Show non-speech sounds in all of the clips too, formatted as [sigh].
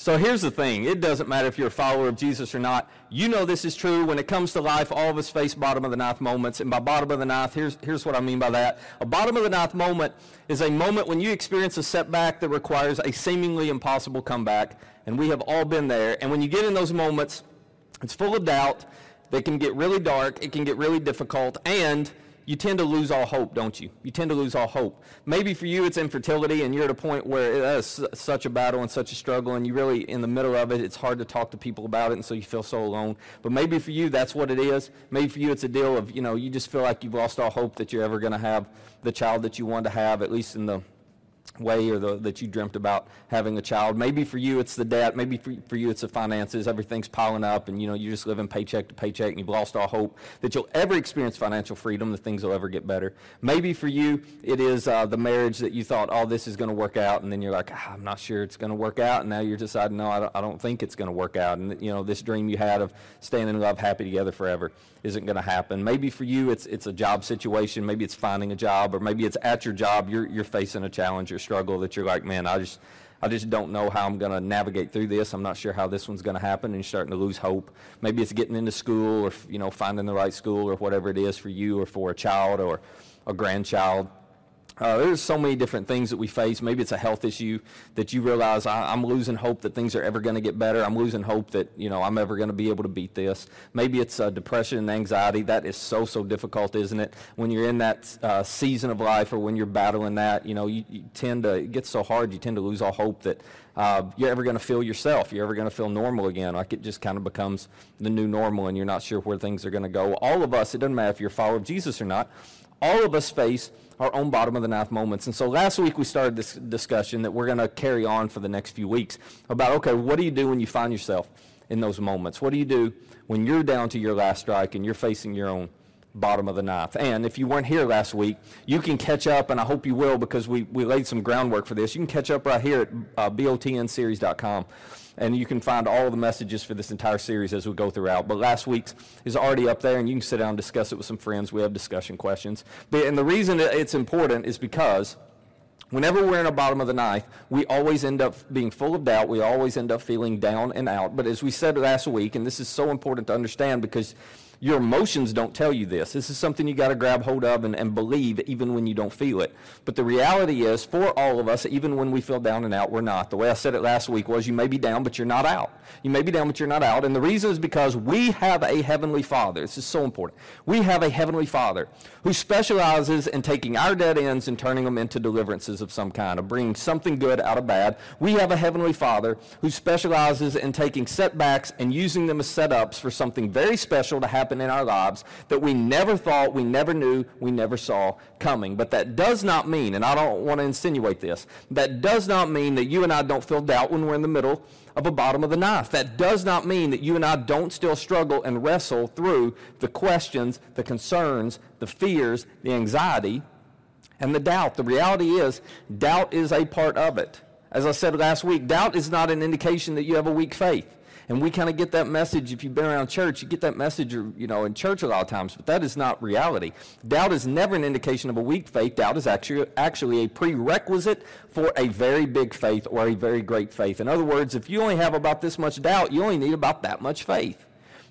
So here's the thing it doesn't matter if you're a follower of Jesus or not. You know this is true. When it comes to life, all of us face bottom of the ninth moments. And by bottom of the ninth, here's, here's what I mean by that. A bottom of the ninth moment is a moment when you experience a setback that requires a seemingly impossible comeback. And we have all been there. And when you get in those moments, it's full of doubt. They can get really dark. It can get really difficult. And you tend to lose all hope, don't you? You tend to lose all hope. Maybe for you it's infertility and you're at a point where uh, that is such a battle and such a struggle and you really, in the middle of it, it's hard to talk to people about it and so you feel so alone. But maybe for you that's what it is. Maybe for you it's a deal of, you know, you just feel like you've lost all hope that you're ever going to have the child that you want to have, at least in the way or the, that you dreamt about having a child. Maybe for you it's the debt. Maybe for, for you it's the finances. Everything's piling up and you know you're just living paycheck to paycheck and you've lost all hope that you'll ever experience financial freedom, that things will ever get better. Maybe for you it is uh, the marriage that you thought, oh, this is going to work out, and then you're like, ah, I'm not sure it's going to work out, and now you're deciding, no, I don't, I don't think it's going to work out, and you know this dream you had of staying in love, happy together forever isn't going to happen. Maybe for you it's it's a job situation. Maybe it's finding a job, or maybe it's at your job you're you're facing a challenge or struggle that you're like, man, I just I just don't know how I'm going to navigate through this. I'm not sure how this one's going to happen, and you're starting to lose hope. Maybe it's getting into school, or you know, finding the right school, or whatever it is for you, or for a child, or a grandchild. Uh, there's so many different things that we face. Maybe it's a health issue that you realize I, am losing hope that things are ever going to get better. I'm losing hope that you know I'm ever going to be able to beat this. Maybe it's uh, depression and anxiety. That is so so difficult, isn't it? When you're in that uh, season of life or when you're battling that, you know, you, you, tend to it gets so hard. You tend to lose all hope that uh, you're ever going to feel yourself. You're ever going to feel normal again. Like it just kind of becomes the new normal, and you're not sure where things are going to go. All of us, it doesn't matter if you're a follower of Jesus or not. All of us face our own bottom of the ninth moments. And so last week we started this discussion that we're going to carry on for the next few weeks about okay, what do you do when you find yourself in those moments? What do you do when you're down to your last strike and you're facing your own bottom of the ninth? And if you weren't here last week, you can catch up, and I hope you will because we, we laid some groundwork for this. You can catch up right here at uh, botnseries.com and you can find all the messages for this entire series as we go throughout. But last week's is already up there, and you can sit down and discuss it with some friends. We have discussion questions. But, and the reason it's important is because whenever we're in the bottom of the ninth, we always end up being full of doubt. We always end up feeling down and out. But as we said last week, and this is so important to understand because your emotions don't tell you this. This is something you got to grab hold of and, and believe even when you don't feel it. But the reality is, for all of us, even when we feel down and out, we're not. The way I said it last week was you may be down, but you're not out. You may be down, but you're not out. And the reason is because we have a heavenly Father. This is so important. We have a heavenly Father who specializes in taking our dead ends and turning them into deliverances of some kind, of bringing something good out of bad. We have a heavenly Father who specializes in taking setbacks and using them as setups for something very special to happen happen in our lives that we never thought, we never knew, we never saw coming. But that does not mean, and I don't want to insinuate this, that does not mean that you and I don't feel doubt when we're in the middle of a bottom of the ninth. That does not mean that you and I don't still struggle and wrestle through the questions, the concerns, the fears, the anxiety, and the doubt. The reality is, doubt is a part of it. As I said last week, doubt is not an indication that you have a weak faith. And we kind of get that message, if you've been around church, you get that message, you know, in church a lot of times, but that is not reality. Doubt is never an indication of a weak faith. Doubt is actually, actually a prerequisite for a very big faith or a very great faith. In other words, if you only have about this much doubt, you only need about that much faith.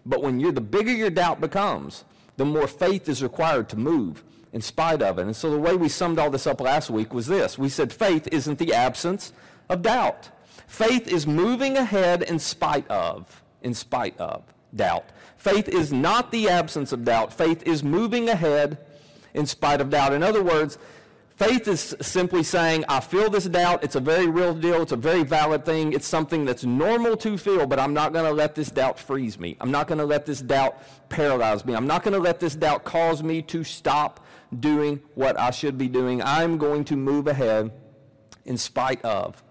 But when you're, the bigger your doubt becomes, the more faith is required to move in spite of it. And so the way we summed all this up last week was this. We said faith isn't the absence of doubt. Faith is moving ahead in spite of, in spite of doubt. Faith is not the absence of doubt. Faith is moving ahead in spite of doubt. In other words, faith is simply saying, I feel this doubt. It's a very real deal. It's a very valid thing. It's something that's normal to feel, but I'm not going to let this doubt freeze me. I'm not going to let this doubt paralyze me. I'm not going to let this doubt cause me to stop doing what I should be doing. I'm going to move ahead in spite of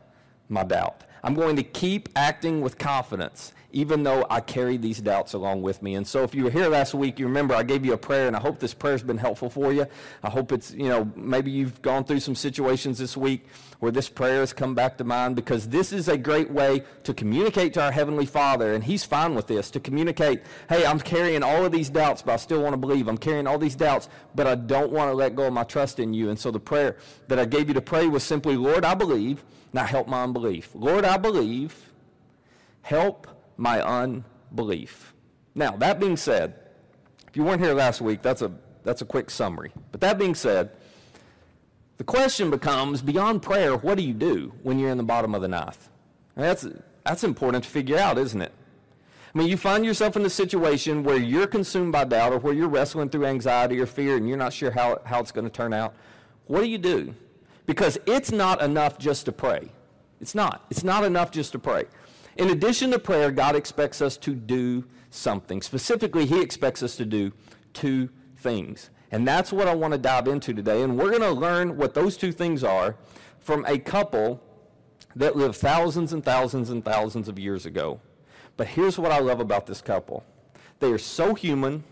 my doubt. I'm going to keep acting with confidence, even though I carry these doubts along with me. And so, if you were here last week, you remember I gave you a prayer, and I hope this prayer has been helpful for you. I hope it's, you know, maybe you've gone through some situations this week where this prayer has come back to mind because this is a great way to communicate to our Heavenly Father, and He's fine with this to communicate, hey, I'm carrying all of these doubts, but I still want to believe. I'm carrying all these doubts, but I don't want to let go of my trust in you. And so, the prayer that I gave you to pray was simply, Lord, I believe now help my unbelief. Lord, I believe. help my unbelief. Now, that being said, if you weren't here last week, that's a, that's a quick summary. But that being said, the question becomes beyond prayer, what do you do when you're in the bottom of the ninth? That's, that's important to figure out, isn't it? I mean, you find yourself in a situation where you're consumed by doubt or where you're wrestling through anxiety or fear and you're not sure how, how it's going to turn out. What do you do? Because it's not enough just to pray. It's not. It's not enough just to pray. In addition to prayer, God expects us to do something. Specifically, He expects us to do two things. And that's what I want to dive into today. And we're going to learn what those two things are from a couple that lived thousands and thousands and thousands of years ago. But here's what I love about this couple they are so human,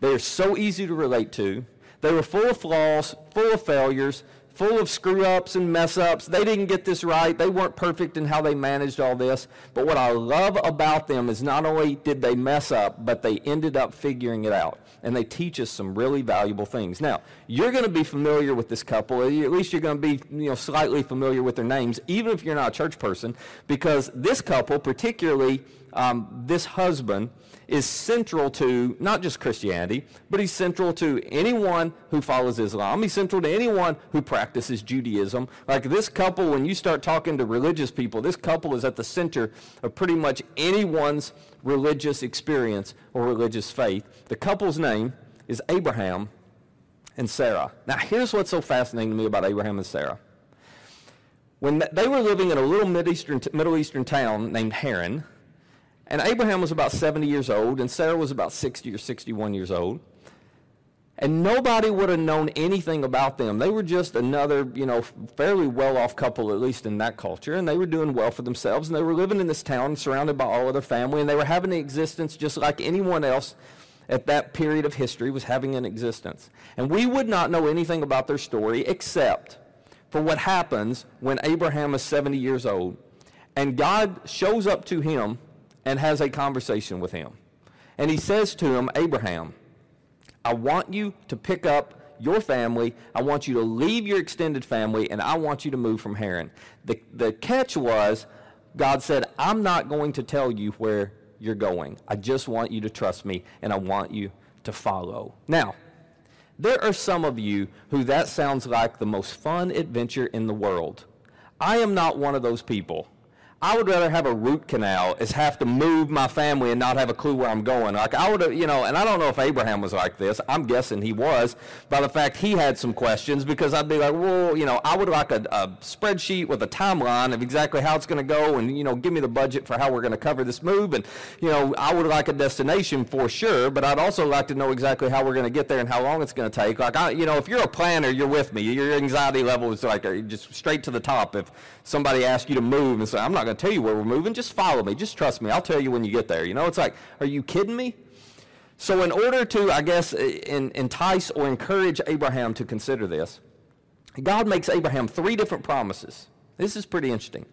they are so easy to relate to, they were full of flaws, full of failures, full of screw ups and mess ups. They didn't get this right. They weren't perfect in how they managed all this. But what I love about them is not only did they mess up, but they ended up figuring it out. And they teach us some really valuable things. Now, you're going to be familiar with this couple. At least you're going to be you know, slightly familiar with their names, even if you're not a church person, because this couple, particularly um, this husband, is central to not just Christianity, but he's central to anyone who follows Islam. He's central to anyone who practices Judaism. Like this couple, when you start talking to religious people, this couple is at the center of pretty much anyone's religious experience or religious faith. The couple's name is Abraham and Sarah. Now, here's what's so fascinating to me about Abraham and Sarah. When they were living in a little Middle Eastern, Middle Eastern town named Haran, and Abraham was about 70 years old, and Sarah was about 60 or 61 years old. And nobody would have known anything about them. They were just another, you know, fairly well off couple, at least in that culture, and they were doing well for themselves. And they were living in this town surrounded by all of their family, and they were having an existence just like anyone else at that period of history was having an existence. And we would not know anything about their story except for what happens when Abraham is 70 years old and God shows up to him and has a conversation with him. And he says to him, Abraham, I want you to pick up your family. I want you to leave your extended family, and I want you to move from Haran. The, the catch was, God said, I'm not going to tell you where you're going. I just want you to trust me, and I want you to follow. Now, there are some of you who that sounds like the most fun adventure in the world. I am not one of those people. I would rather have a root canal as have to move my family and not have a clue where I'm going. Like I would, you know, and I don't know if Abraham was like this. I'm guessing he was by the fact he had some questions because I'd be like, well, you know, I would like a, a spreadsheet with a timeline of exactly how it's going to go, and you know, give me the budget for how we're going to cover this move, and you know, I would like a destination for sure, but I'd also like to know exactly how we're going to get there and how long it's going to take. Like I, you know, if you're a planner, you're with me. Your anxiety level is like uh, just straight to the top. If somebody asks you to move and say, I'm not going to tell you where we're moving. Just follow me. Just trust me. I'll tell you when you get there. You know, it's like, are you kidding me? So, in order to, I guess, entice or encourage Abraham to consider this, God makes Abraham three different promises. This is pretty interesting.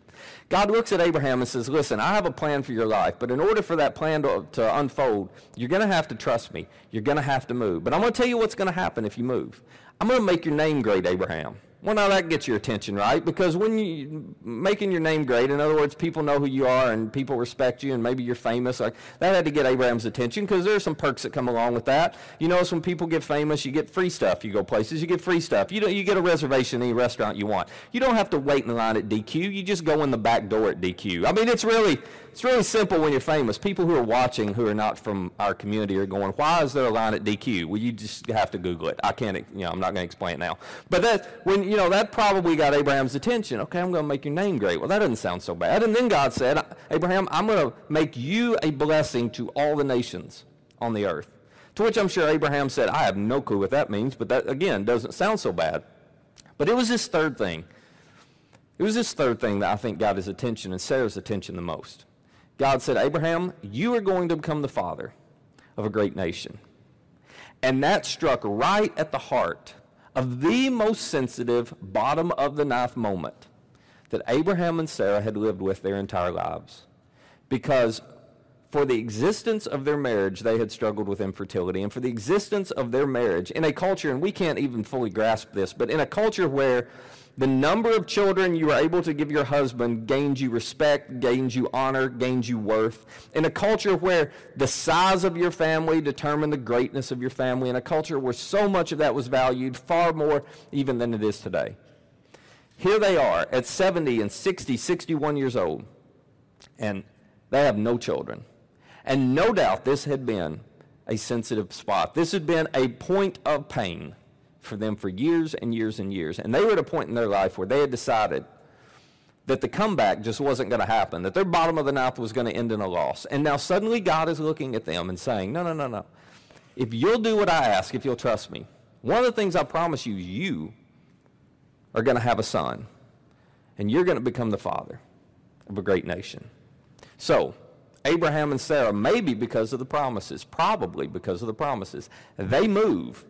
God looks at Abraham and says, Listen, I have a plan for your life, but in order for that plan to, to unfold, you're going to have to trust me. You're going to have to move. But I'm going to tell you what's going to happen if you move. I'm going to make your name great, Abraham. Well, now that gets your attention, right? Because when you making your name great, in other words, people know who you are and people respect you, and maybe you're famous. Like that had to get Abraham's attention because there are some perks that come along with that. You notice when people get famous, you get free stuff. You go places, you get free stuff. You you get a reservation in any restaurant you want. You don't have to wait in line at DQ. You just go in the back door at DQ. I mean, it's really it's really simple when you're famous. People who are watching who are not from our community are going, "Why is there a line at DQ?" Well, you just have to Google it. I can't, you know, I'm not going to explain it now. But that when you know that probably got Abraham's attention. Okay, I'm going to make your name great. Well, that doesn't sound so bad. And then God said, "Abraham, I'm going to make you a blessing to all the nations on the earth." To which I'm sure Abraham said, "I have no clue what that means," but that again doesn't sound so bad. But it was this third thing. It was this third thing that I think got his attention and Sarah's attention the most. God said, Abraham, you are going to become the father of a great nation. And that struck right at the heart of the most sensitive, bottom of the ninth moment that Abraham and Sarah had lived with their entire lives. Because for the existence of their marriage, they had struggled with infertility. And for the existence of their marriage, in a culture, and we can't even fully grasp this, but in a culture where The number of children you are able to give your husband gains you respect, gains you honor, gains you worth. In a culture where the size of your family determined the greatness of your family, in a culture where so much of that was valued, far more even than it is today. Here they are at 70 and 60, 61 years old, and they have no children. And no doubt this had been a sensitive spot. This had been a point of pain for them for years and years and years. And they were at a point in their life where they had decided that the comeback just wasn't going to happen, that their bottom of the ninth was going to end in a loss. And now suddenly God is looking at them and saying, No, no, no, no. If you'll do what I ask, if you'll trust me, one of the things I promise you, you are going to have a son, and you're going to become the father of a great nation. So, Abraham and Sarah, maybe because of the promises, probably because of the promises, they move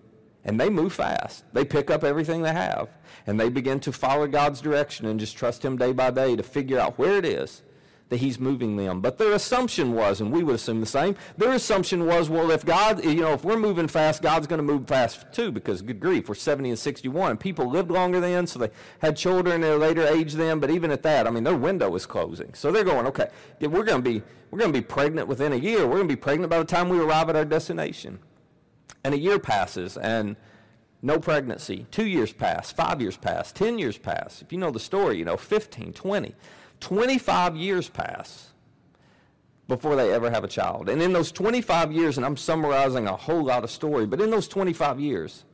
and they move fast. They pick up everything they have and they begin to follow God's direction and just trust Him day by day to figure out where it is that He's moving them. But their assumption was, and we would assume the same, their assumption was, well, if God, you know, if we're moving fast, God's going to move fast too, because good grief, we're 70 and 61. And people lived longer then, so they had children at a later age then. But even at that, I mean, their window was closing. So they're going, okay, we're going to be, we're going to be pregnant within a year. We're going to be pregnant by the time we arrive at our destination. And a year passes, and no pregnancy. Two years pass, five years pass, 10 years pass. If you know the story, you know, 15, 20. 25 years pass before they ever have a child. And in those 25 years, and I'm summarizing a whole lot of story, but in those 25 years,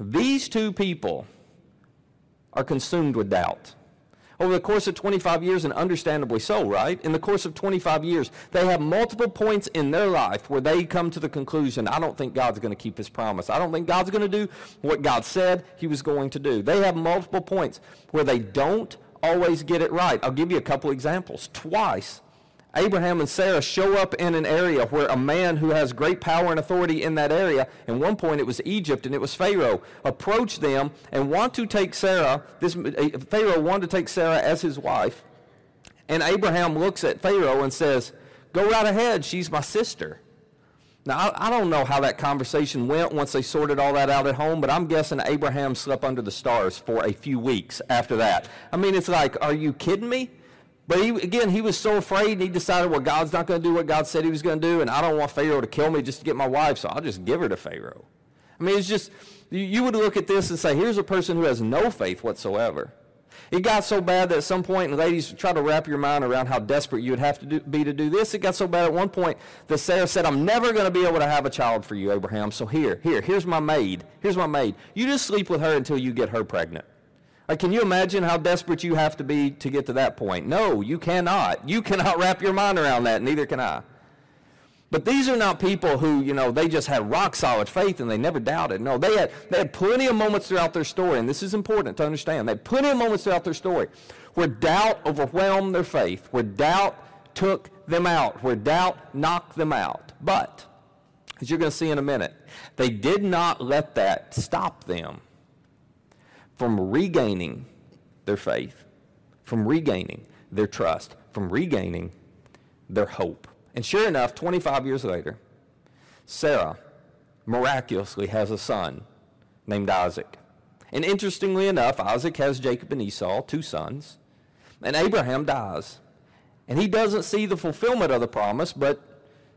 these two people are consumed with doubt over the course of 25 years, and understandably so, right? In the course of 25 years, they have multiple points in their life where they come to the conclusion, I don't think God's going to keep his promise. I don't think God's going to do what God said he was going to do. They have multiple points where they don't always get it right. I'll give you a couple examples. Twice, Abraham and Sarah show up in an area where a man who has great power and authority in that area, at one point it was Egypt and it was Pharaoh, approach them and want to take Sarah, this uh, Pharaoh wanted to take Sarah as his wife. And Abraham looks at Pharaoh and says, Go right ahead, she's my sister. Now, I, I, don't know how that conversation went once they sorted all that out at home, but I'm guessing Abraham slept under the stars for a few weeks after that. I mean, it's like, are you kidding me? But he, again, he was so afraid, and he decided, well, God's not going to do what God said he was going to do, and I don't want Pharaoh to kill me just to get my wife, so I'll just give her to Pharaoh. I mean, it's just, you, would look at this and say, here's a person who has no faith whatsoever. It got so bad that at some point, and ladies, try to wrap your mind around how desperate you would have to do, be to do this. It got so bad at one point that Sarah said, I'm never going to be able to have a child for you, Abraham. So here, here, here's my maid. Here's my maid. You just sleep with her until you get her pregnant. Like, can you imagine how desperate you have to be to get to that point? No, you cannot. You cannot [laughs] wrap your mind around that, neither can I. But these are not people who, you know, they just had rock solid faith and they never doubted. No, they had, they had plenty of moments throughout their story, and this is important to understand. They had plenty of moments throughout their story where doubt overwhelmed their faith, where doubt took them out, where doubt knocked them out. But, as you're going to see in a minute, they did not let that stop them from regaining their faith, from regaining their trust, from regaining their hope. And sure enough, 25 years later, Sarah miraculously has a son named Isaac. And interestingly enough, Isaac has Jacob and Esau, two sons, and Abraham dies. And he doesn't see the fulfillment of the promise, but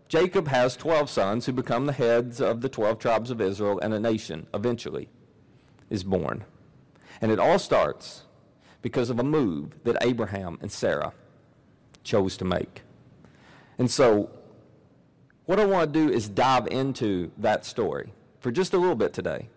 Jacob has 12 sons who become the heads of the 12 tribes of Israel, and a nation eventually is born. And it all starts because of a move that Abraham and Sarah chose to make. And so, what I want to do is dive into that story for just a little bit today.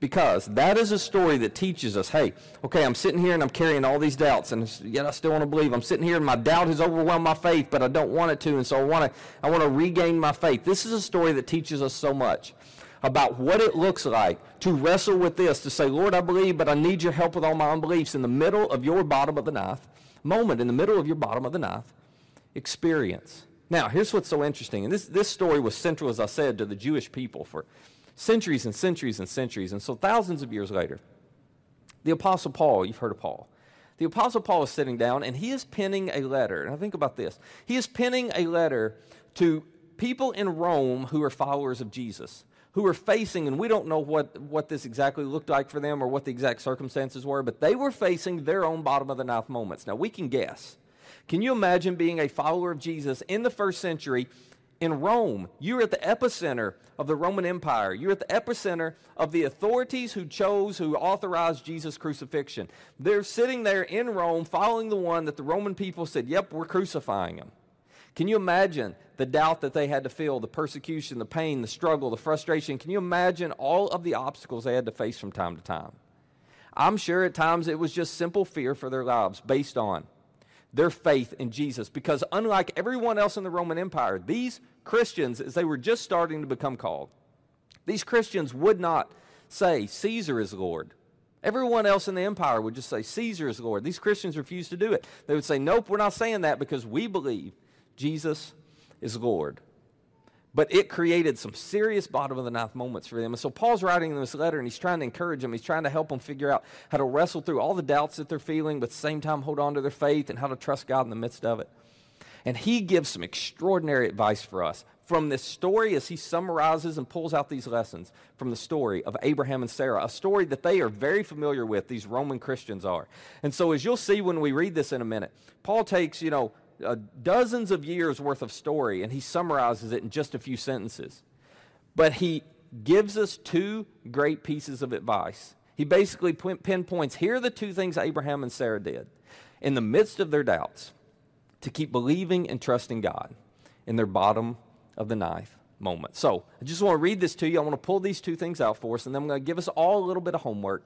Because that is a story that teaches us hey, okay, I'm sitting here and I'm carrying all these doubts, and yet I still want to believe. I'm sitting here and my doubt has overwhelmed my faith, but I don't want it to, and so I want to, I want to regain my faith. This is a story that teaches us so much about what it looks like to wrestle with this, to say, Lord, I believe, but I need your help with all my unbeliefs in the middle of your bottom of the ninth moment, in the middle of your bottom of the ninth experience. Now, here's what's so interesting. And this, this story was central, as I said, to the Jewish people for centuries and centuries and centuries. And so, thousands of years later, the Apostle Paul, you've heard of Paul. The Apostle Paul is sitting down and he is penning a letter. And I think about this. He is penning a letter to people in Rome who are followers of Jesus who were facing, and we don't know what, what this exactly looked like for them or what the exact circumstances were, but they were facing their own bottom of the ninth moments. Now, we can guess. Can you imagine being a follower of Jesus in the first century in Rome? You're at the epicenter of the Roman Empire. You're at the epicenter of the authorities who chose, who authorized Jesus' crucifixion. They're sitting there in Rome following the one that the Roman people said, Yep, we're crucifying him. Can you imagine the doubt that they had to feel, the persecution, the pain, the struggle, the frustration? Can you imagine all of the obstacles they had to face from time to time? I'm sure at times it was just simple fear for their lives based on their faith in Jesus. Because unlike everyone else in the Roman Empire, these Christians, as they were just starting to become called, these Christians would not say, Caesar is Lord. Everyone else in the empire would just say, Caesar is Lord. These Christians refused to do it. They would say, Nope, we're not saying that because we believe Jesus is Lord. But it created some serious bottom of the ninth moments for them. And so Paul's writing this letter and he's trying to encourage them. He's trying to help them figure out how to wrestle through all the doubts that they're feeling, but at the same time hold on to their faith and how to trust God in the midst of it. And he gives some extraordinary advice for us from this story as he summarizes and pulls out these lessons from the story of Abraham and Sarah, a story that they are very familiar with, these Roman Christians are. And so, as you'll see when we read this in a minute, Paul takes, you know, uh, dozens of years worth of story and he summarizes it in just a few sentences. But he gives us two great pieces of advice. He basically pinpoints here are the two things Abraham and Sarah did in the midst of their doubts to keep believing and trusting God in their bottom of the ninth moment. So I just want to read this to you. I want to pull these two things out for us, and then I'm going to give us all a little bit of homework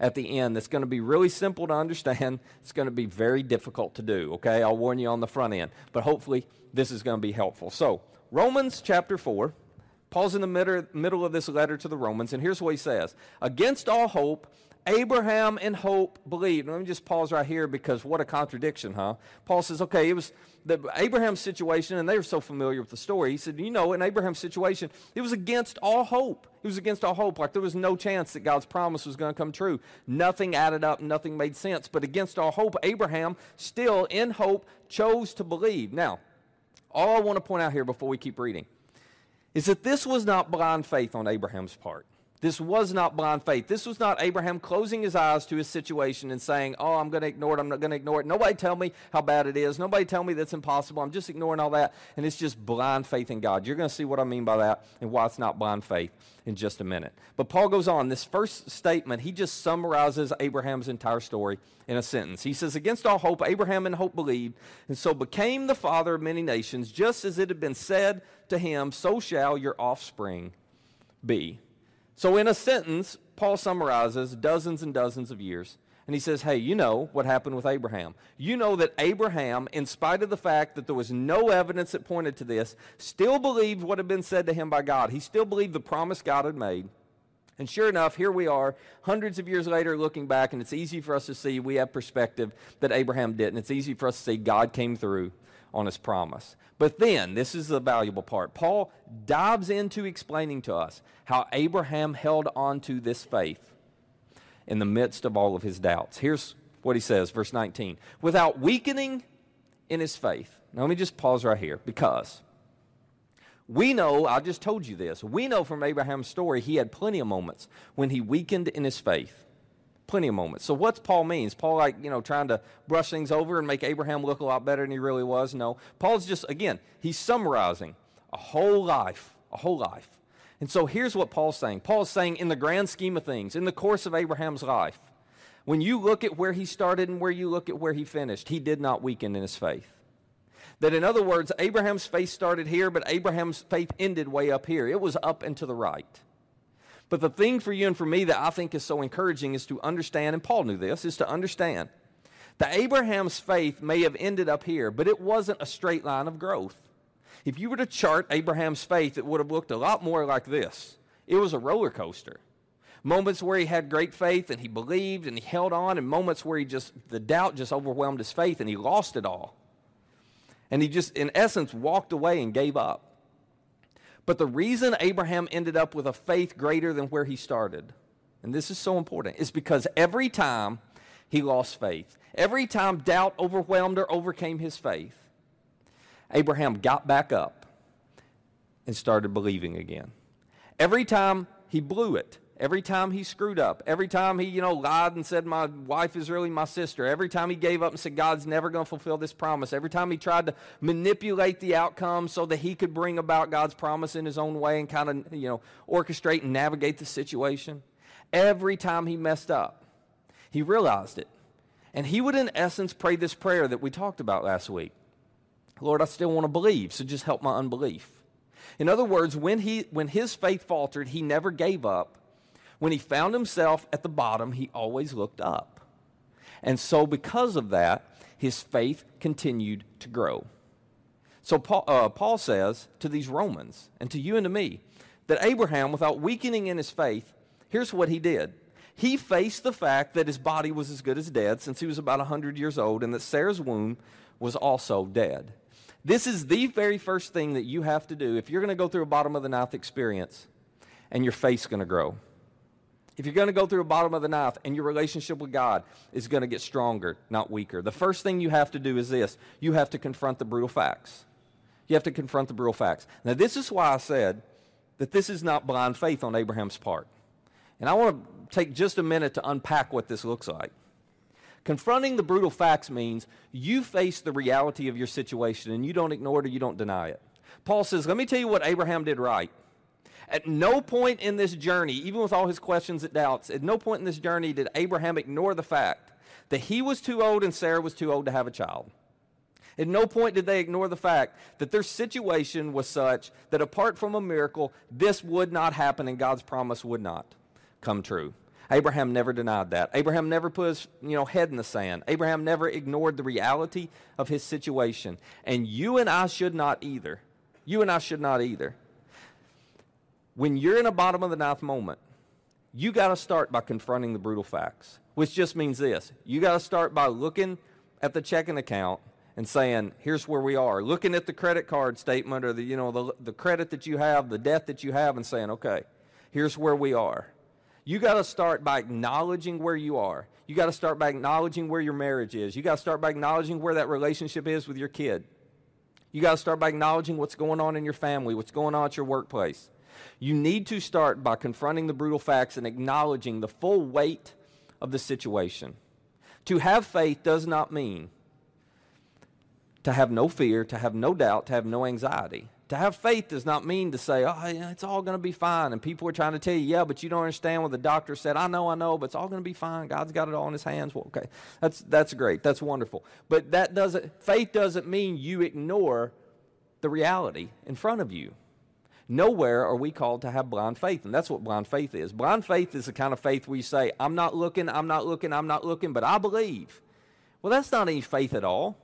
at the end that's going to be really simple to understand. It's going to be very difficult to do, okay? I'll warn you on the front end, but hopefully this is going to be helpful. So, Romans chapter 4, Paul's in the middle of this letter to the Romans, and here's what he says Against all hope, Abraham in hope believed. Let me just pause right here because what a contradiction, huh? Paul says, okay, it was the Abraham's situation, and they were so familiar with the story. He said, you know, in Abraham's situation, it was against all hope. It was against all hope. Like there was no chance that God's promise was going to come true. Nothing added up, nothing made sense. But against all hope, Abraham, still in hope, chose to believe. Now, all I want to point out here before we keep reading is that this was not blind faith on Abraham's part. This was not blind faith. This was not Abraham closing his eyes to his situation and saying, Oh, I'm going to ignore it. I'm not going to ignore it. Nobody tell me how bad it is. Nobody tell me that's impossible. I'm just ignoring all that. And it's just blind faith in God. You're going to see what I mean by that and why it's not blind faith in just a minute. But Paul goes on. This first statement, he just summarizes Abraham's entire story in a sentence. He says, Against all hope, Abraham in hope believed, and so became the father of many nations, just as it had been said to him, So shall your offspring be. So, in a sentence, Paul summarizes dozens and dozens of years. And he says, Hey, you know what happened with Abraham. You know that Abraham, in spite of the fact that there was no evidence that pointed to this, still believed what had been said to him by God. He still believed the promise God had made. And sure enough, here we are, hundreds of years later, looking back, and it's easy for us to see we have perspective that Abraham didn't. It's easy for us to see God came through on his promise. But then, this is the valuable part. Paul dives into explaining to us how Abraham held on to this faith in the midst of all of his doubts. Here's what he says, verse 19 without weakening in his faith. Now, let me just pause right here because we know, I just told you this, we know from Abraham's story he had plenty of moments when he weakened in his faith plenty of moments. So what's Paul means? Paul like, you know, trying to brush things over and make Abraham look a lot better than he really was? No. Paul's just again, he's summarizing a whole life, a whole life. And so here's what Paul's saying. Paul's saying in the grand scheme of things, in the course of Abraham's life, when you look at where he started and where you look at where he finished, he did not weaken in his faith. That in other words, Abraham's faith started here, but Abraham's faith ended way up here. It was up and to the right. But the thing for you and for me that I think is so encouraging is to understand, and Paul knew this, is to understand that Abraham's faith may have ended up here, but it wasn't a straight line of growth. If you were to chart Abraham's faith, it would have looked a lot more like this it was a roller coaster. Moments where he had great faith and he believed and he held on, and moments where he just, the doubt just overwhelmed his faith and he lost it all. And he just, in essence, walked away and gave up. But the reason Abraham ended up with a faith greater than where he started, and this is so important, is because every time he lost faith, every time doubt overwhelmed or overcame his faith, Abraham got back up and started believing again. Every time he blew it, every time he screwed up, every time he, you know, lied and said, My wife is really my sister, every time he gave up and said, God's never going to fulfill this promise, every time he tried to manipulate the outcome so that he could bring about God's promise in his own way and kind of, you know, orchestrate and navigate the situation, every time he messed up, he realized it. And he would, in essence, pray this prayer that we talked about last week Lord, I still want to believe, so just help my unbelief. In other words, when, he, when his faith faltered, he never gave up when he found himself at the bottom, he always looked up. And so, because of that, his faith continued to grow. So, Paul, uh, Paul says to these Romans and to you and to me that Abraham, without weakening in his faith, here's what he did. He faced the fact that his body was as good as dead since he was about 100 years old and that Sarah's womb was also dead. This is the very first thing that you have to do if you're going to go through a bottom of the ninth experience and your faith's going to grow. If you're going to go through a bottom of the ninth and your relationship with God is going to get stronger, not weaker, the first thing you have to do is this you have to confront the brutal facts. You have to confront the brutal facts. Now, this is why I said that this is not blind faith on Abraham's part. And I want to take just a minute to unpack what this looks like. Confronting the brutal facts means you face the reality of your situation and you don't ignore it or you don't deny it. Paul says, Let me tell you what Abraham did right. At no point in this journey, even with all his questions and doubts, at no point in this journey did Abraham ignore the fact that he was too old and Sarah was too old to have a child. At no point did they ignore the fact that their situation was such that apart from a miracle, this would not happen and God's promise would not come true. Abraham never denied that. Abraham never put his you know, head in the sand. Abraham never ignored the reality of his situation. And you and I should not either. You and I should not either when you're in a bottom of the ninth moment, you got to start by confronting the brutal facts, which just means this. You got to start by looking at the checking account and saying, here's where we are. Looking at the credit card statement or the, you know, the, the credit that you have, the debt that you have, and saying, okay, here's where we are. You got to start by acknowledging where you are. You got to start by acknowledging where your marriage is. You got to start by acknowledging where that relationship is with your kid. You got to start by acknowledging what's going on in your family, what's going on at your workplace. You need to start by confronting the brutal facts and acknowledging the full weight of the situation. To have faith does not mean to have no fear, to have no doubt, to have no anxiety. To have faith does not mean to say, oh, it's all going to be fine. And people are trying to tell you, yeah, but you don't understand what the doctor said. I know, I know, but it's all going to be fine. God's got it all in his hands. Well, okay, that's, that's great. That's wonderful. But that doesn't, faith doesn't mean you ignore the reality in front of you. Nowhere are we called to have blind faith, and that's what blind faith is. Blind faith is the kind of faith where you say, I'm not looking, I'm not looking, I'm not looking, but I believe. Well, that's not any faith at all.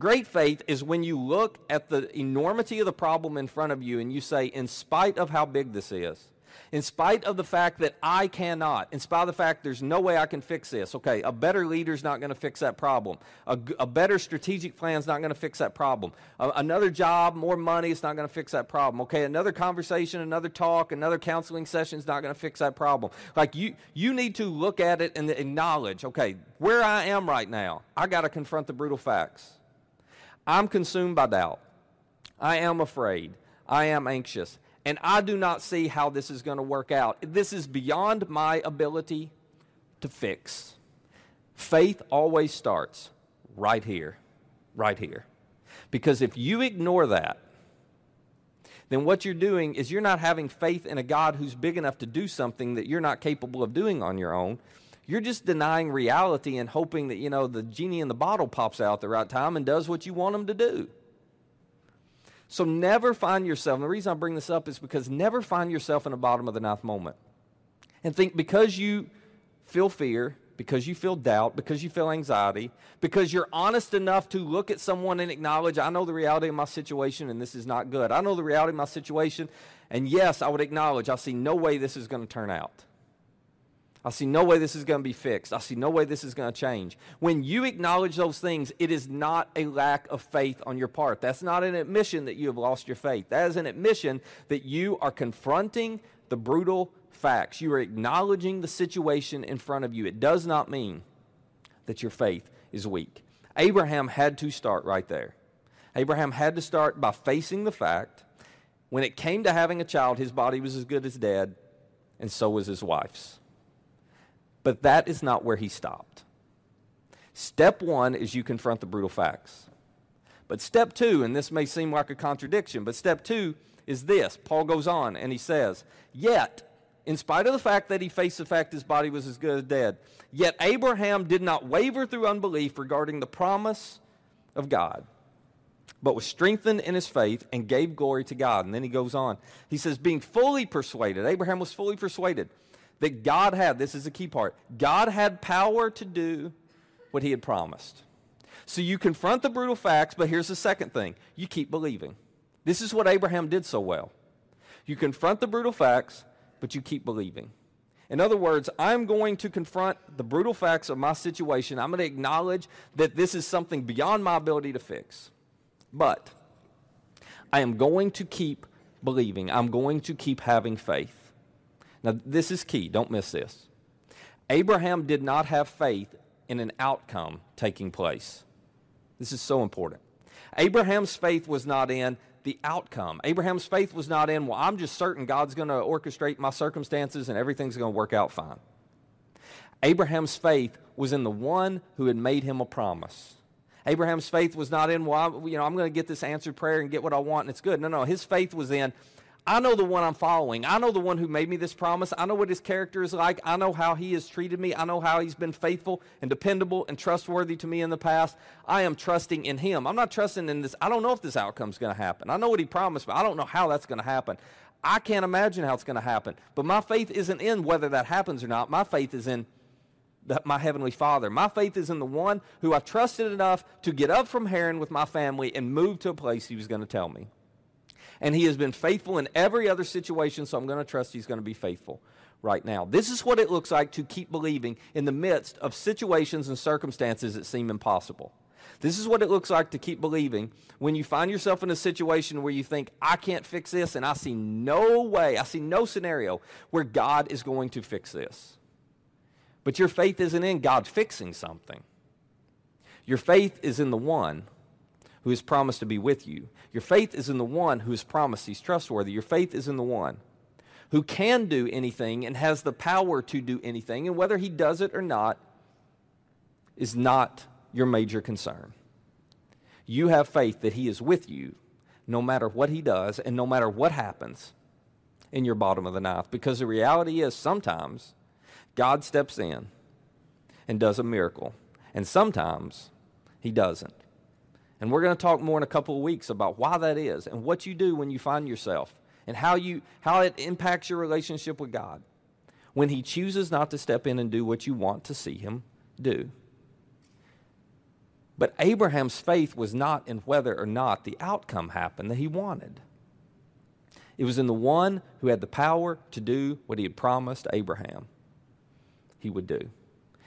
Great faith is when you look at the enormity of the problem in front of you and you say, in spite of how big this is, in spite of the fact that I cannot, in spite of the fact there's no way I can fix this. Okay, a better leader's not going to fix that problem. A, a, better strategic plan's not going to fix that problem. A, another job, more money, it's not going to fix that problem. Okay, another conversation, another talk, another counseling session is not going to fix that problem. Like you, you need to look at it and acknowledge, okay, where I am right now, I got to confront the brutal facts. I'm consumed by doubt. I am afraid. I am anxious and I do not see how this is going to work out. This is beyond my ability to fix. Faith always starts right here, right here. Because if you ignore that, then what you're doing is you're not having faith in a God who's big enough to do something that you're not capable of doing on your own. You're just denying reality and hoping that, you know, the genie in the bottle pops out the right time and does what you want him to do. So never find yourself, and the reason I bring this up is because never find yourself in the bottom of the ninth moment and think because you feel fear, because you feel doubt, because you feel anxiety, because you're honest enough to look at someone and acknowledge, I know the reality of my situation and this is not good. I know the reality of my situation, and yes, I would acknowledge, I see no way this is going to turn out. I see no way this is going to be fixed. I see no way this is going to change. When you acknowledge those things, it is not a lack of faith on your part. That's not an admission that you have lost your faith. That is an admission that you are confronting the brutal facts. You are acknowledging the situation in front of you. It does not mean that your faith is weak. Abraham had to start right there. Abraham had to start by facing the fact When it came to having a child, his body was as good as dead, and so was his wife's. But that is not where he stopped. Step one is you confront the brutal facts. But step two, and this may seem like a contradiction, but step two is this. Paul goes on and he says, Yet, in spite of the fact that he faced the fact his body was as good as dead, yet Abraham did not waver through unbelief regarding the promise of God but was strengthened in his faith and gave glory to God. And then he goes on. He says, being fully persuaded, Abraham was fully persuaded that God had, this is a key part, God had power to do what he had promised. So you confront the brutal facts, but here's the second thing you keep believing. This is what Abraham did so well. You confront the brutal facts, but you keep believing. In other words, I'm going to confront the brutal facts of my situation. I'm going to acknowledge that this is something beyond my ability to fix. But I am going to keep believing. I'm going to keep having faith. Now, this is key. Don't miss this. Abraham did not have faith in an outcome taking place. This is so important. Abraham's faith was not in the outcome. Abraham's faith was not in, well, I'm just certain God's going to orchestrate my circumstances and everything's going to work out fine. Abraham's faith was in the one who had made him a promise. Abraham's faith was not in, well, you know, I'm going to get this answered prayer and get what I want and it's good. No, no. His faith was in, I know the one I'm following. I know the one who made me this promise. I know what his character is like. I know how he has treated me. I know how he's been faithful and dependable and trustworthy to me in the past. I am trusting in him. I'm not trusting in this. I don't know if this outcome is going to happen. I know what he promised, but I don't know how that's going to happen. I can't imagine how it's going to happen. But my faith isn't in whether that happens or not. My faith is in my Heavenly Father. My faith is in the one who I trusted enough to get up from Haran with my family and move to a place he was going to tell me. And he has been faithful in every other situation, so I'm going to trust he's going to be faithful right now. This is what it looks like to keep believing in the midst of situations and circumstances that seem impossible. This is what it looks like to keep believing when you find yourself in a situation where you think, I can't fix this, and I see no way, I see no scenario where God is going to fix this. But your faith isn't in God fixing something. Your faith is in the one who has promised to be with you. Your faith is in the one who has promised he's trustworthy. Your faith is in the one who can do anything and has the power to do anything. And whether he does it or not is not your major concern. You have faith that he is with you no matter what he does and no matter what happens in your bottom of the ninth. Because the reality is sometimes God steps in and does a miracle. And sometimes he doesn't. And we're going to talk more in a couple of weeks about why that is and what you do when you find yourself and how, you, how it impacts your relationship with God when he chooses not to step in and do what you want to see him do. But Abraham's faith was not in whether or not the outcome happened that he wanted. It was in the one who had the power to do what he had promised Abraham he would do.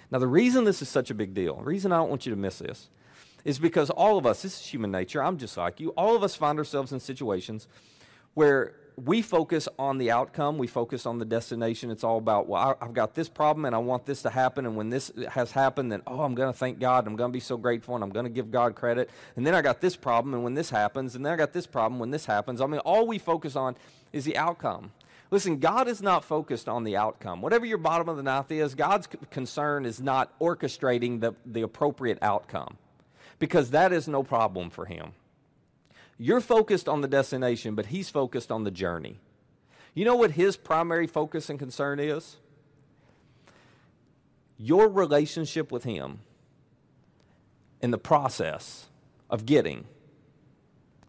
Now, the reason this is such a big deal, the reason I don't want you to miss this, is because all of us, this is human nature, I'm just like you, all of us find ourselves in situations where we focus on the outcome, we focus on the destination. It's all about, well, I've got this problem and I want this to happen. And when this has happened, then, oh, I'm going to thank God. I'm going to be so grateful and I'm going to give God credit. And then I got this problem and when this happens, and then I got this problem when this happens. I mean, all we focus on is the outcome. Listen, God is not focused on the outcome. Whatever your bottom of the ninth is, God's concern is not orchestrating the, the appropriate outcome because that is no problem for Him. You're focused on the destination, but He's focused on the journey. You know what His primary focus and concern is? Your relationship with Him in the process of getting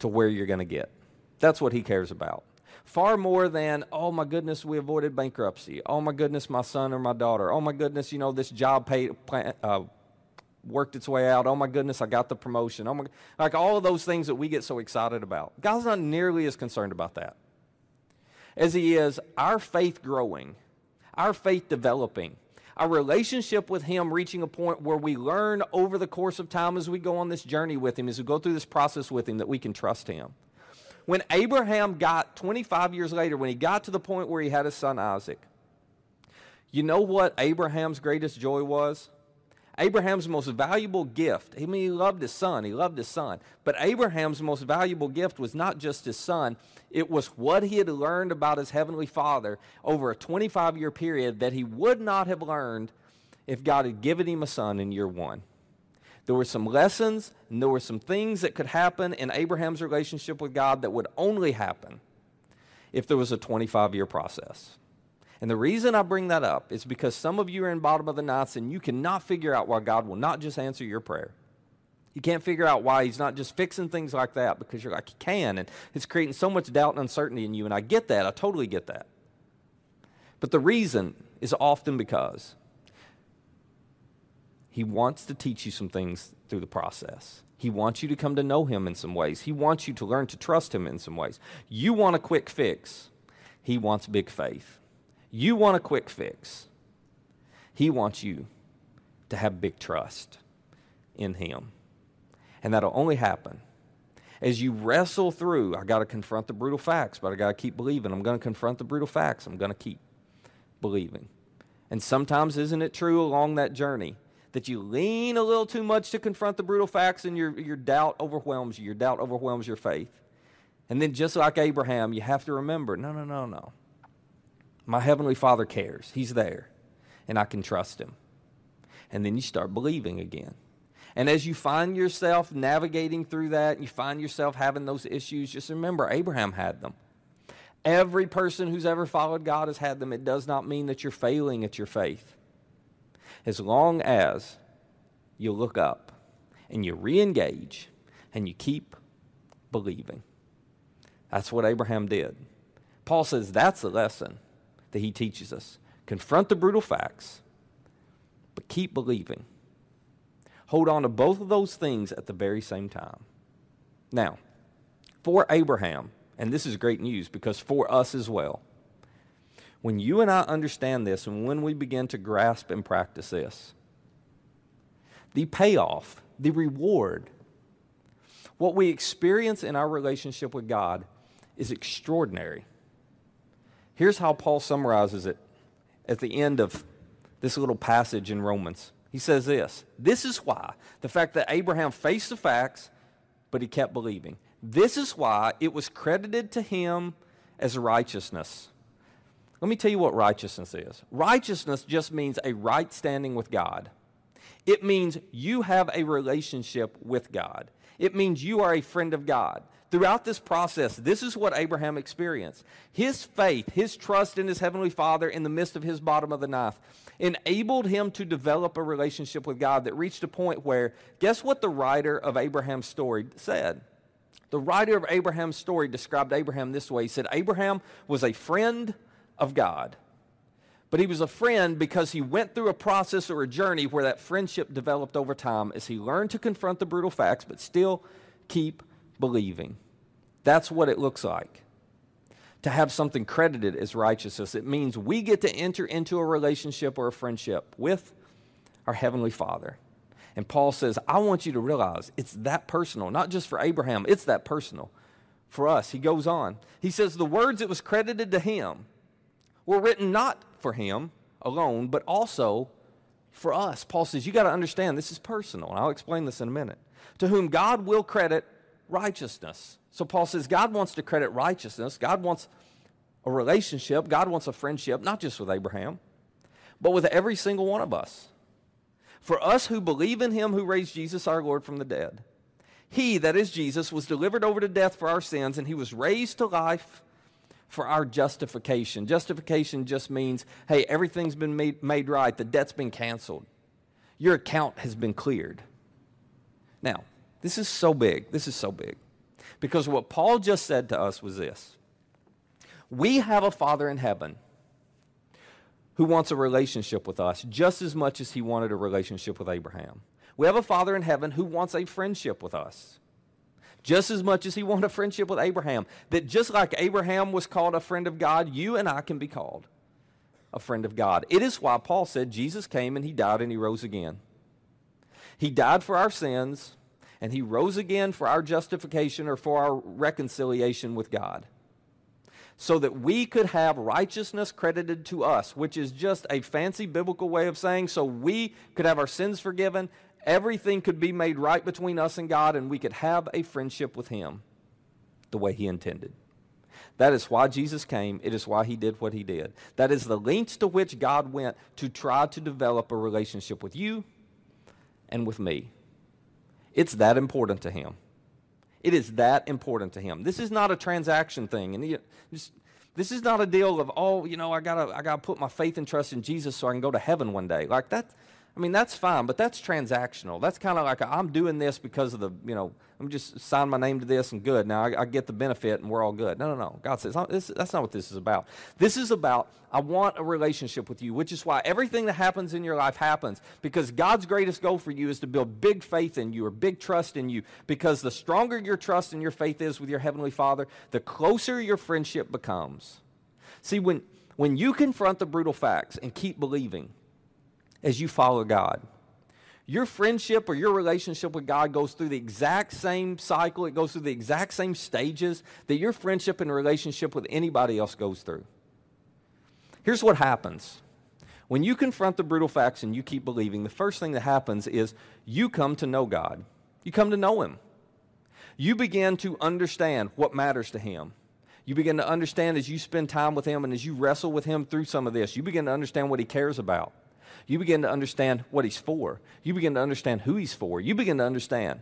to where you're going to get. That's what He cares about far more than, oh my goodness, we avoided bankruptcy. Oh my goodness, my son or my daughter. Oh my goodness, you know, this job paid, uh, worked its way out. Oh my goodness, I got the promotion. Oh my, like all of those things that we get so excited about. God's not nearly as concerned about that as He is our faith growing, our faith developing, our relationship with Him reaching a point where we learn over the course of time as we go on this journey with Him, as we go through this process with Him, that we can trust Him when Abraham got 25 years later, when he got to the point where he had his son Isaac, you know what Abraham's greatest joy was? Abraham's most valuable gift, I mean, he loved his son, he loved his son, but Abraham's most valuable gift was not just his son, it was what he had learned about his heavenly father over a 25 year period that he would not have learned if God had given him a son in year one. There were some lessons and there were some things that could happen in Abraham's relationship with God that would only happen if there was a 25 year process. And the reason I bring that up is because some of you are in bottom of the ninth and you cannot figure out why God will not just answer your prayer. You can't figure out why he's not just fixing things like that because you're like, he can. And it's creating so much doubt and uncertainty in you. And I get that. I totally get that. But the reason is often because he wants to teach you some things through the process. He wants you to come to know him in some ways. He wants you to learn to trust him in some ways. You want a quick fix, he wants big faith. You want a quick fix. He wants you to have big trust in Him. And that'll only happen as you wrestle through. I got to confront the brutal facts, but I got to keep believing. I'm going to confront the brutal facts. I'm going to keep believing. And sometimes, isn't it true along that journey that you lean a little too much to confront the brutal facts and your, your doubt overwhelms you? Your doubt overwhelms your faith. And then, just like Abraham, you have to remember no, no, no, no. My Heavenly Father cares. He's there, and I can trust Him. And then you start believing again. And as you find yourself navigating through that, you find yourself having those issues, just remember Abraham had them. Every person who's ever followed God has had them. It does not mean that you're failing at your faith. As long as you look up and you re engage and you keep believing. That's what Abraham did. Paul says that's the lesson that he teaches us. Confront the brutal facts, but keep believing. Hold on to both of those things at the very same time. Now, for Abraham, and this is great news because for us as well, when you and I understand this and when we begin to grasp and practice this, the payoff, the reward, what we experience in our relationship with God is extraordinary. Here's how Paul summarizes it at the end of this little passage in Romans. He says this This is why the fact that Abraham faced the facts, but he kept believing. This is why it was credited to him as righteousness. Let me tell you what righteousness is. Righteousness just means a right standing with God. It means you have a relationship with God. It means you are a friend of God. Throughout this process, this is what Abraham experienced. His faith, his trust in his heavenly Father in the midst of his bottom of the ninth, enabled him to develop a relationship with God that reached a point where, guess what the writer of Abraham's story said? The writer of Abraham's story described Abraham this way He said, Abraham was a friend of God. But he was a friend because he went through a process or a journey where that friendship developed over time as he learned to confront the brutal facts, but still keep believing. That's what it looks like. To have something credited as righteousness, it means we get to enter into a relationship or a friendship with our Heavenly Father. And Paul says, I want you to realize it's that personal, not just for Abraham, it's that personal for us. He goes on. He says, The words that was credited to him were written not for him alone, but also for us. Paul says, You got to understand this is personal. And I'll explain this in a minute. To whom God will credit righteousness. So Paul says God wants to credit righteousness. God wants a relationship. God wants a friendship, not just with Abraham, but with every single one of us. For us who believe in him who raised Jesus our Lord from the dead, he, that is Jesus, was delivered over to death for our sins, and he was raised to life for our justification. Justification just means, hey, everything's been made, made right, the debt's been canceled, your account has been cleared. Now, this is so big. This is so big. Because what Paul just said to us was this We have a Father in heaven who wants a relationship with us just as much as he wanted a relationship with Abraham. We have a Father in heaven who wants a friendship with us just as much as he wanted a friendship with Abraham. That just like Abraham was called a friend of God, you and I can be called a friend of God. It is why Paul said Jesus came and he died and he rose again. He died for our sins and he rose again for our justification or for our reconciliation with God. so that we could have righteousness credited to us, which is just a fancy biblical way of saying so we could have our sins forgiven, everything could be made right between us and God, and we could have a friendship with Him the way He intended. That is why Jesus came. It is why He did what He did. That is the lengths to which God went to try to develop a relationship with you and with me. It's that important to Him. It is that important to him. This is not a transaction thing. And this, this is not a deal of, oh, you know, I gotta, I gotta put my faith and trust in Jesus so I can go to heaven one day. Like that, I mean, that's fine, but that's transactional. That's kind of like i am doing this because of the, you know, I'm just sign my name to this and good. Now I, I get the benefit and we're all good. No, no, no. God says oh, this, that's not what this is about. This is about I want a relationship with you, which is why everything that happens in your life happens because God's greatest goal for you is to build big faith in you or big trust in you. Because the stronger your trust and your faith is with your heavenly Father, the closer your friendship becomes. See, when when you confront the brutal facts and keep believing as you follow God. Your friendship or your relationship with God goes through the exact same cycle, it goes through the exact same stages that your friendship and relationship with anybody else goes through. Here's what happens. When you confront the brutal facts and you keep believing, the first thing that happens is you come to know God. You come to know Him. You begin to understand what matters to Him. You begin to understand as you spend time with Him and as you wrestle with Him through some of this, you begin to understand what He cares about. You begin to understand what he's for. You begin to understand who he's for. You begin to understand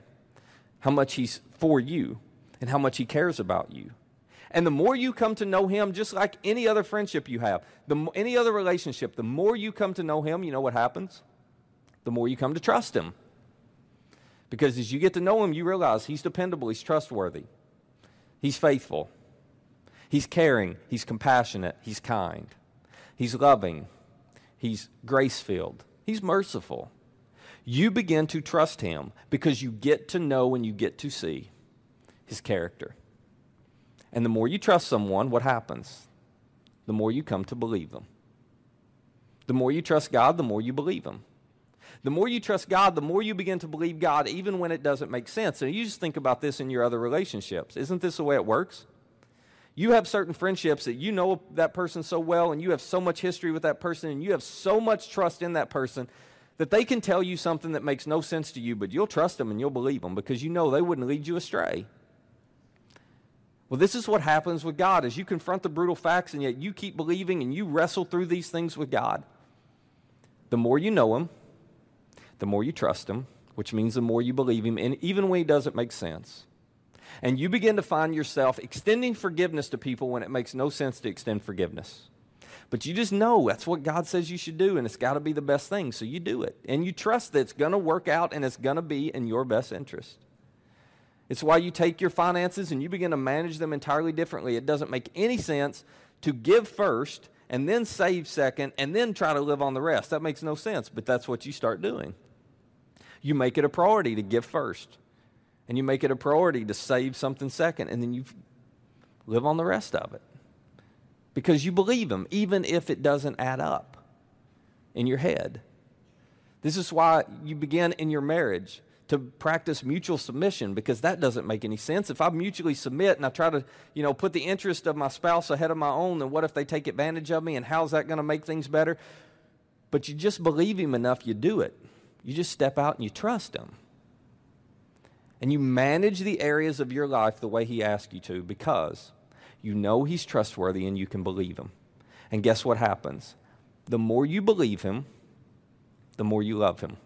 how much he's for you and how much he cares about you. And the more you come to know him, just like any other friendship you have, the, any other relationship, the more you come to know him, you know what happens? The more you come to trust him. Because as you get to know him, you realize he's dependable, he's trustworthy, he's faithful, he's caring, he's compassionate, he's kind, he's loving, He's grace filled, He's merciful. You begin to trust Him because you get to know and you get to see His character. And the more you trust someone, what happens? The more you come to believe them. The more you trust God, the more you believe Him. The more you trust God, the more you begin to believe God, even when it doesn't make sense. And you just think about this in your other relationships. Isn't this the way it works? You have certain friendships that you know that person so well and you have so much history with that person and you have so much trust in that person that they can tell you something that makes no sense to you, but you'll trust them and you'll believe them because you know they wouldn't lead you astray. Well, this is what happens with God as you confront the brutal facts and yet you keep believing and you wrestle through these things with God. The more you know him, the more you trust him, which means the more you believe him, and even when he doesn't make sense and you begin to find yourself extending forgiveness to people when it makes no sense to extend forgiveness. But you just know that's what God says you should do, and it's got to be the best thing, so you do it. And you trust that it's going to work out and it's going to be in your best interest. It's why you take your finances and you begin to manage them entirely differently. It doesn't make any sense to give first and then save second and then try to live on the rest. That makes no sense, but that's what you start doing. You make it a priority to give first and you make it a priority to save something second, and then you live on the rest of it because you believe Him, even if it doesn't add up in your head. This is why you begin in your marriage to practice mutual submission because that doesn't make any sense. If I mutually submit and I try to, you know, put the interest of my spouse ahead of my own, then what if they take advantage of me and how's that going to make things better? But you just believe him enough, you do it. You just step out and you trust him and you manage the areas of your life the way He asks you to because you know He's trustworthy and you can believe Him. And guess what happens? The more you believe Him, the more you love Him.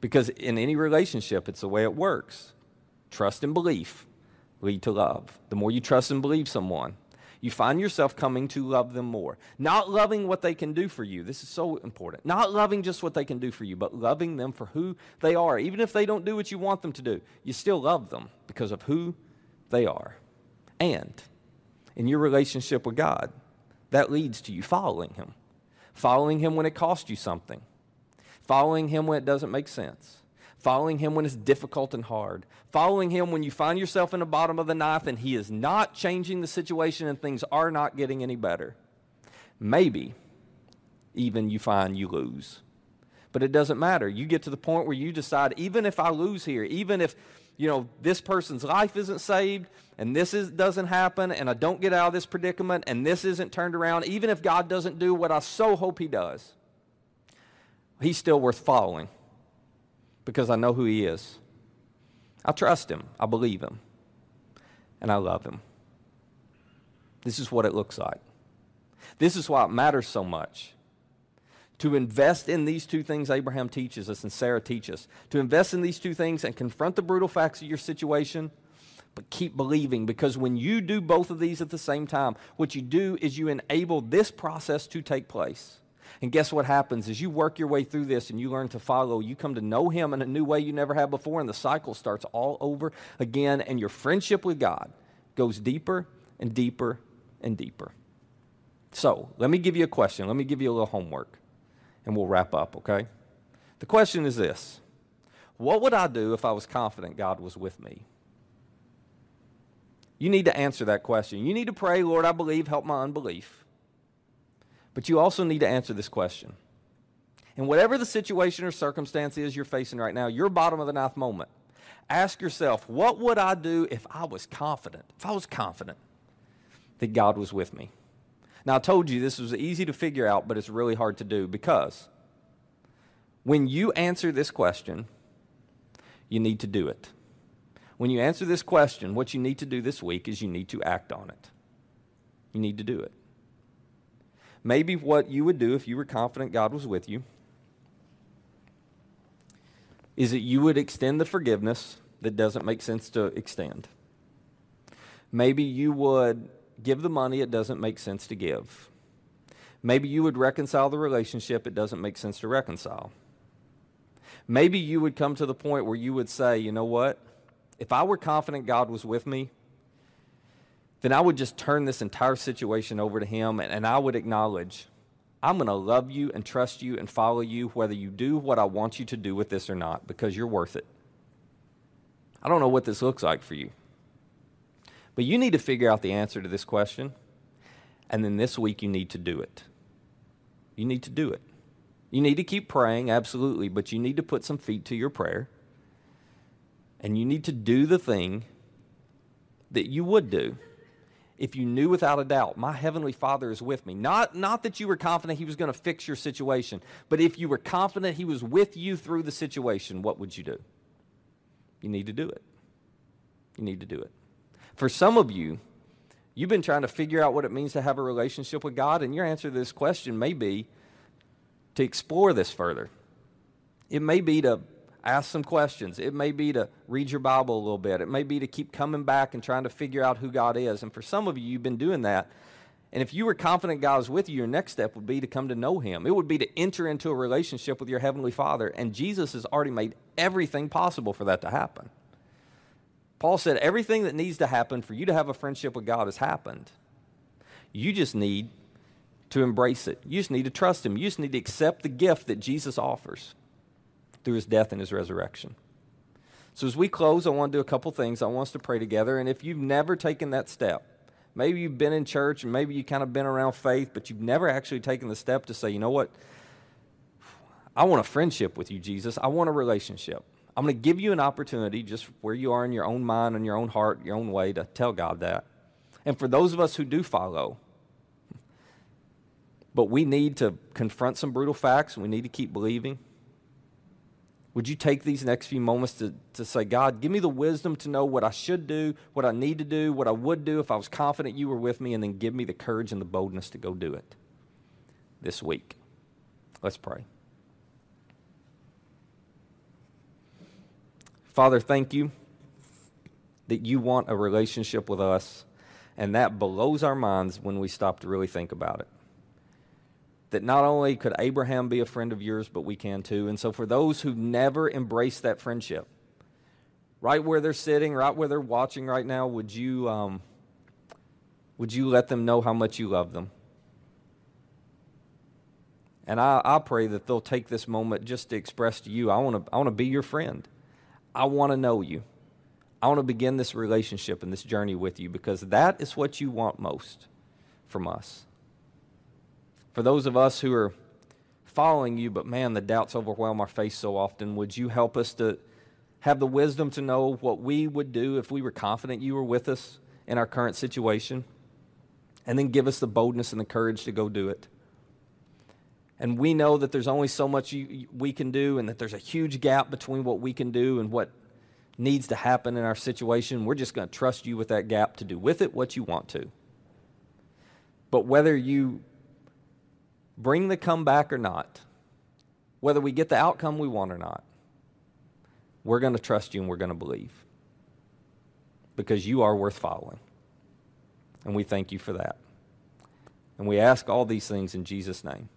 Because in any relationship, it's the way it works. Trust and belief lead to love. The more you trust and believe someone, you find yourself coming to love them more. Not loving what they can do for you. This is so important. Not loving just what they can do for you, but loving them for who they are. Even if they don't do what you want them to do, you still love them because of who they are. And in your relationship with God, that leads to you following Him. Following Him when it costs you something, following Him when it doesn't make sense following him when it's difficult and hard, following him when you find yourself in the bottom of the ninth and he is not changing the situation and things are not getting any better. Maybe even you find you lose. But it doesn't matter. You get to the point where you decide, even if I lose here, even if you know, this person's life isn't saved and this is, doesn't happen and I don't get out of this predicament and this isn't turned around, even if God doesn't do what I so hope He does, He's still worth following because I know who He is. I trust Him, I believe Him, and I love Him. This is what it looks like. This is why it matters so much to invest in these two things Abraham teaches us and Sarah teaches. Us. To invest in these two things and confront the brutal facts of your situation, but keep believing because when you do both of these at the same time, what you do is you enable this process to take place. And guess what happens? As you work your way through this and you learn to follow, you come to know Him in a new way you never have before, and the cycle starts all over again, and your friendship with God goes deeper and deeper and deeper. So, let me give you a question. Let me give you a little homework and we'll wrap up, okay? The question is this What would I do if I was confident God was with me? You need to answer that question. You need to pray, Lord, I believe, help my unbelief. But you also need to answer this question. And whatever the situation or circumstance is you're facing right now, your bottom of the ninth moment, ask yourself, what would I do if I was confident? If I was confident that God was with me? Now, I told you this was easy to figure out, but it's really hard to do because when you answer this question, you need to do it. When you answer this question, what you need to do this week is you need to act on it. You need to do it. Maybe what you would do if you were confident God was with you is that you would extend the forgiveness that doesn't make sense to extend. Maybe you would give the money it doesn't make sense to give. Maybe you would reconcile the relationship it doesn't make sense to reconcile. Maybe you would come to the point where you would say, you know what? If I were confident God was with me, then I would just turn this entire situation over to Him and, and I would acknowledge, I'm going to love you and trust you and follow you whether you do what I want you to do with this or not because you're worth it. I don't know what this looks like for you. But you need to figure out the answer to this question. And then this week, you need to do it. You need to do it. You need to keep praying, absolutely, but you need to put some feet to your prayer. And you need to do the thing that you would do if you knew without a doubt, my heavenly Father is with me. Not, not that you were confident He was going to fix your situation, but if you were confident He was with you through the situation, what would you do? You need to do it. You need to do it. For some of you, you've been trying to figure out what it means to have a relationship with God, and your answer to this question may be to explore this further. It may be to ask some questions. It may be to read your Bible a little bit. It may be to keep coming back and trying to figure out who God is. And for some of you, you've been doing that. And if you were confident God was with you, your next step would be to come to know Him. It would be to enter into a relationship with your Heavenly Father. And Jesus has already made everything possible for that to happen. Paul said everything that needs to happen for you to have a friendship with God has happened. You just need to embrace it. You just need to trust Him. You just need to accept the gift that Jesus offers through His death and His resurrection. So, as we close, I want to do a couple things. I want us to pray together. And if you've never taken that step, maybe you've been in church and maybe you kind of been around faith, but you've never actually taken the step to say, you know what? I want a friendship with you, Jesus. I want a relationship. I'm going to give you an opportunity, just where you are in your own mind in your own heart, your own way, to tell God that. And for those of us who do follow, but we need to confront some brutal facts we need to keep believing. Would you take these next few moments to, to say, God, give me the wisdom to know what I should do, what I need to do, what I would do if I was confident you were with me, and then give me the courage and the boldness to go do it this week? Let's pray. Father, thank you that you want a relationship with us, and that blows our minds when we stop to really think about it. That not only could Abraham be a friend of yours, but we can too. And so, for those who never embrace that friendship, right where they're sitting, right where they're watching right now, would you, um, would you let them know how much you love them? And I, I pray that they'll take this moment just to express to you, I want to I want to be your friend. I want to know you. I want to begin this relationship and this journey with you because that is what you want most from us. For those of us who are following you, but man, the doubts overwhelm our faith so often, would you help us to have the wisdom to know what we would do if we were confident you were with us in our current situation. And then give us the boldness and the courage to go do it. And we know that there's only so much you, we can do, and that there's a huge gap between what we can do and what needs to happen in our situation. We're just going to trust you with that gap to do with it what you want to. But whether you bring the comeback or not, whether we get the outcome we want or not, we're going to trust you and we're going to believe because you are worth following. And we thank you for that. And we ask all these things in Jesus' name.